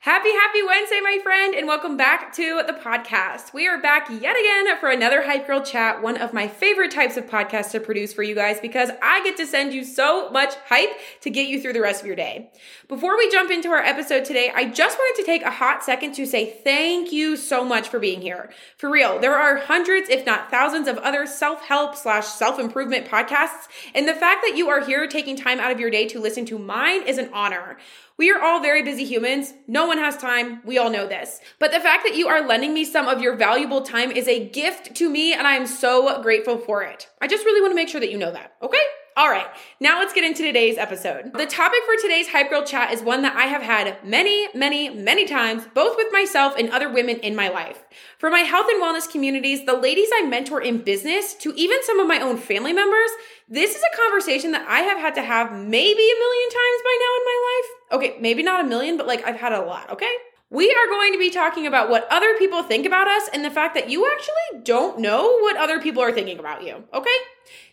Happy, happy Wednesday, my friend, and welcome back to the podcast. We are back yet again for another Hype Girl Chat, one of my favorite types of podcasts to produce for you guys because I get to send you so much hype to get you through the rest of your day. Before we jump into our episode today, I just wanted to take a hot second to say thank you so much for being here. For real, there are hundreds, if not thousands, of other self help slash self improvement podcasts, and the fact that you are here taking time out of your day to listen to mine is an honor. We are all very busy humans. No one has time. We all know this. But the fact that you are lending me some of your valuable time is a gift to me, and I am so grateful for it. I just really want to make sure that you know that, okay? All right, now let's get into today's episode. The topic for today's Hype Girl Chat is one that I have had many, many, many times, both with myself and other women in my life. For my health and wellness communities, the ladies I mentor in business, to even some of my own family members, this is a conversation that I have had to have maybe a million times by now in my life. Okay, maybe not a million, but like I've had a lot, okay? We are going to be talking about what other people think about us and the fact that you actually don't know what other people are thinking about you, okay?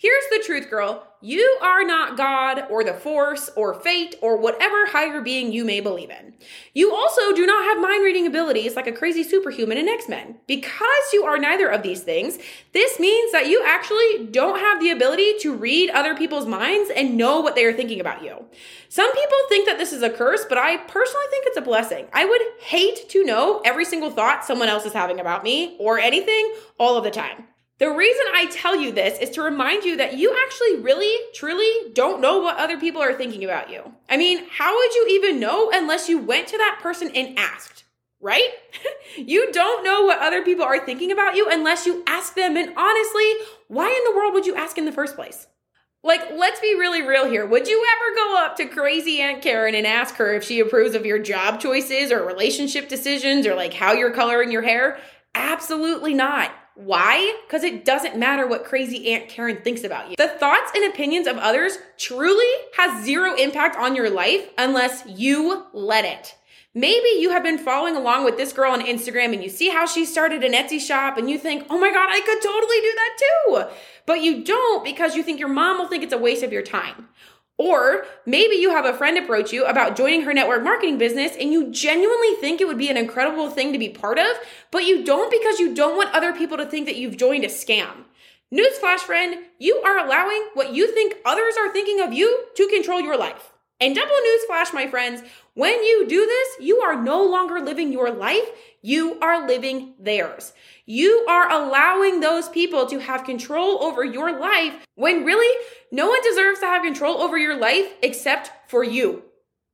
Here's the truth, girl. You are not God or the force or fate or whatever higher being you may believe in. You also do not have mind reading abilities like a crazy superhuman in X Men. Because you are neither of these things, this means that you actually don't have the ability to read other people's minds and know what they are thinking about you. Some people think that this is a curse, but I personally think it's a blessing. I would hate to know every single thought someone else is having about me or anything all of the time. The reason I tell you this is to remind you that you actually really, truly don't know what other people are thinking about you. I mean, how would you even know unless you went to that person and asked, right? you don't know what other people are thinking about you unless you ask them. And honestly, why in the world would you ask in the first place? Like, let's be really real here. Would you ever go up to crazy Aunt Karen and ask her if she approves of your job choices or relationship decisions or like how you're coloring your hair? Absolutely not. Why? Because it doesn't matter what crazy Aunt Karen thinks about you. The thoughts and opinions of others truly has zero impact on your life unless you let it. Maybe you have been following along with this girl on Instagram and you see how she started an Etsy shop and you think, oh my God, I could totally do that too. But you don't because you think your mom will think it's a waste of your time. Or maybe you have a friend approach you about joining her network marketing business and you genuinely think it would be an incredible thing to be part of, but you don't because you don't want other people to think that you've joined a scam. Newsflash, friend, you are allowing what you think others are thinking of you to control your life. And double newsflash, my friends, when you do this, you are no longer living your life, you are living theirs. You are allowing those people to have control over your life when really no one deserves to have control over your life except for you.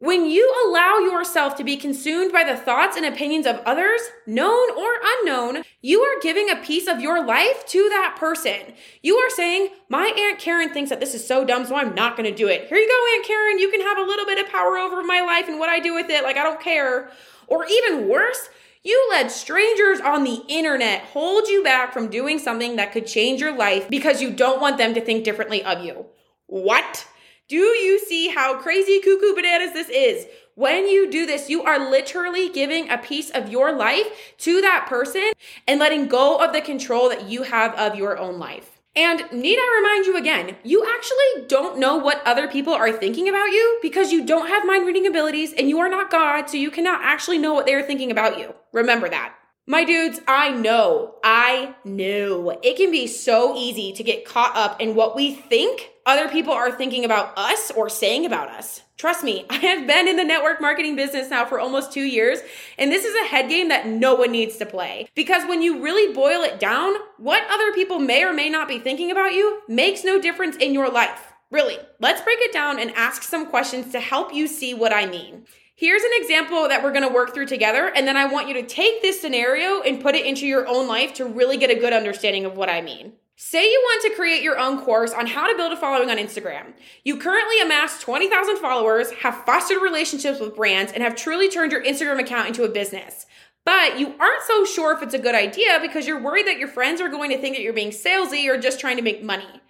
When you allow yourself to be consumed by the thoughts and opinions of others, known or unknown, you are giving a piece of your life to that person. You are saying, My Aunt Karen thinks that this is so dumb, so I'm not gonna do it. Here you go, Aunt Karen. You can have a little bit of power over my life and what I do with it. Like, I don't care. Or even worse, you let strangers on the internet hold you back from doing something that could change your life because you don't want them to think differently of you. What? Do you see how crazy cuckoo bananas this is? When you do this, you are literally giving a piece of your life to that person and letting go of the control that you have of your own life. And need I remind you again, you actually don't know what other people are thinking about you because you don't have mind reading abilities and you are not God, so you cannot actually know what they are thinking about you. Remember that. My dudes, I know, I know. It can be so easy to get caught up in what we think other people are thinking about us or saying about us. Trust me, I have been in the network marketing business now for almost two years, and this is a head game that no one needs to play. Because when you really boil it down, what other people may or may not be thinking about you makes no difference in your life. Really, let's break it down and ask some questions to help you see what I mean. Here's an example that we're gonna work through together, and then I want you to take this scenario and put it into your own life to really get a good understanding of what I mean. Say you want to create your own course on how to build a following on Instagram. You currently amass 20,000 followers, have fostered relationships with brands, and have truly turned your Instagram account into a business. But you aren't so sure if it's a good idea because you're worried that your friends are going to think that you're being salesy or just trying to make money.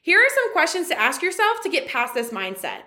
Here are some questions to ask yourself to get past this mindset.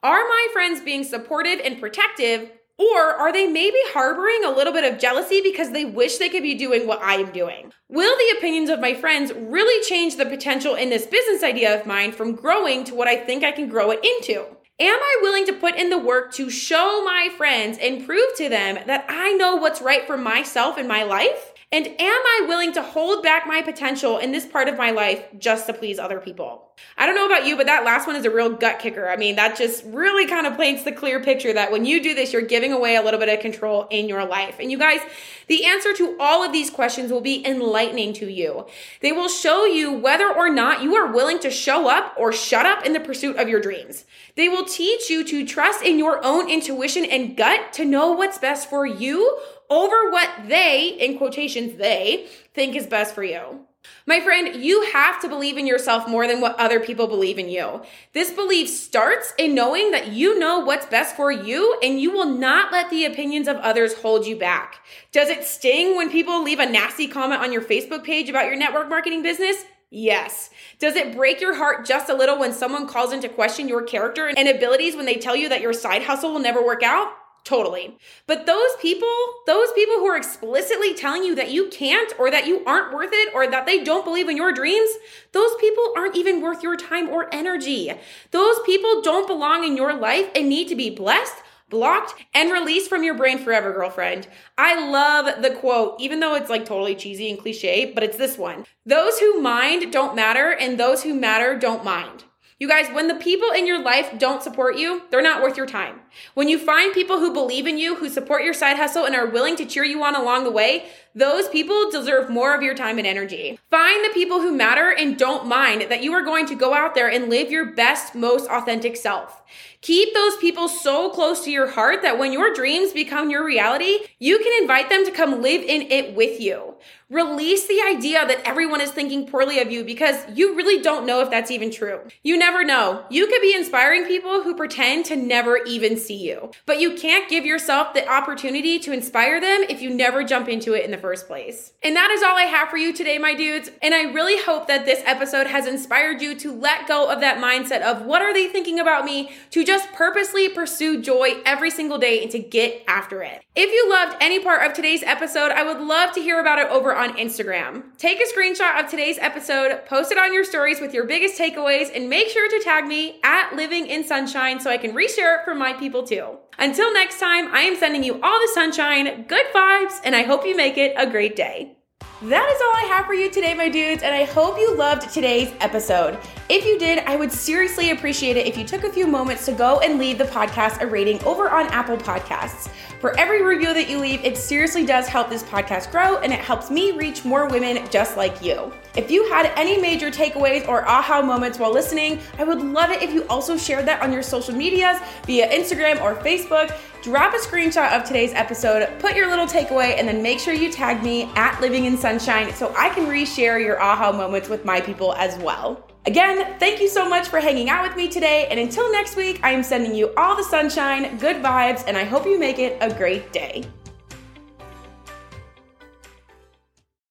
Are my friends being supportive and protective, or are they maybe harboring a little bit of jealousy because they wish they could be doing what I am doing? Will the opinions of my friends really change the potential in this business idea of mine from growing to what I think I can grow it into? Am I willing to put in the work to show my friends and prove to them that I know what's right for myself and my life? And am I willing to hold back my potential in this part of my life just to please other people? I don't know about you, but that last one is a real gut kicker. I mean, that just really kind of paints the clear picture that when you do this, you're giving away a little bit of control in your life. And you guys, the answer to all of these questions will be enlightening to you. They will show you whether or not you are willing to show up or shut up in the pursuit of your dreams. They will teach you to trust in your own intuition and gut to know what's best for you over what they, in quotations, they think is best for you. My friend, you have to believe in yourself more than what other people believe in you. This belief starts in knowing that you know what's best for you and you will not let the opinions of others hold you back. Does it sting when people leave a nasty comment on your Facebook page about your network marketing business? Yes. Does it break your heart just a little when someone calls into question your character and abilities when they tell you that your side hustle will never work out? Totally. But those people, those people who are explicitly telling you that you can't or that you aren't worth it or that they don't believe in your dreams, those people aren't even worth your time or energy. Those people don't belong in your life and need to be blessed blocked and released from your brain forever, girlfriend. I love the quote, even though it's like totally cheesy and cliche, but it's this one. Those who mind don't matter, and those who matter don't mind. You guys, when the people in your life don't support you, they're not worth your time. When you find people who believe in you, who support your side hustle, and are willing to cheer you on along the way, those people deserve more of your time and energy. Find the people who matter and don't mind that you are going to go out there and live your best, most authentic self. Keep those people so close to your heart that when your dreams become your reality, you can invite them to come live in it with you. Release the idea that everyone is thinking poorly of you because you really don't know if that's even true. You never know. You could be inspiring people who pretend to never even see you, but you can't give yourself the opportunity to inspire them if you never jump into it in the first place. And that is all I have for you today, my dudes. And I really hope that this episode has inspired you to let go of that mindset of what are they thinking about me to just purposely pursue joy every single day and to get after it. If you loved any part of today's episode, I would love to hear about it over on Instagram. Take a screenshot of today's episode, post it on your stories with your biggest takeaways, and make sure to tag me at Living in Sunshine so I can reshare it for my people too. Until next time, I am sending you all the sunshine, good vibes, and I hope you make it a great day. That is all I have for you today, my dudes, and I hope you loved today's episode. If you did, I would seriously appreciate it if you took a few moments to go and leave the podcast a rating over on Apple Podcasts. For every review that you leave, it seriously does help this podcast grow and it helps me reach more women just like you. If you had any major takeaways or aha moments while listening, I would love it if you also shared that on your social medias via Instagram or Facebook. Drop a screenshot of today's episode, put your little takeaway, and then make sure you tag me at Living in Sunshine so I can reshare your aha moments with my people as well. Again, thank you so much for hanging out with me today. And until next week, I am sending you all the sunshine, good vibes, and I hope you make it a great day.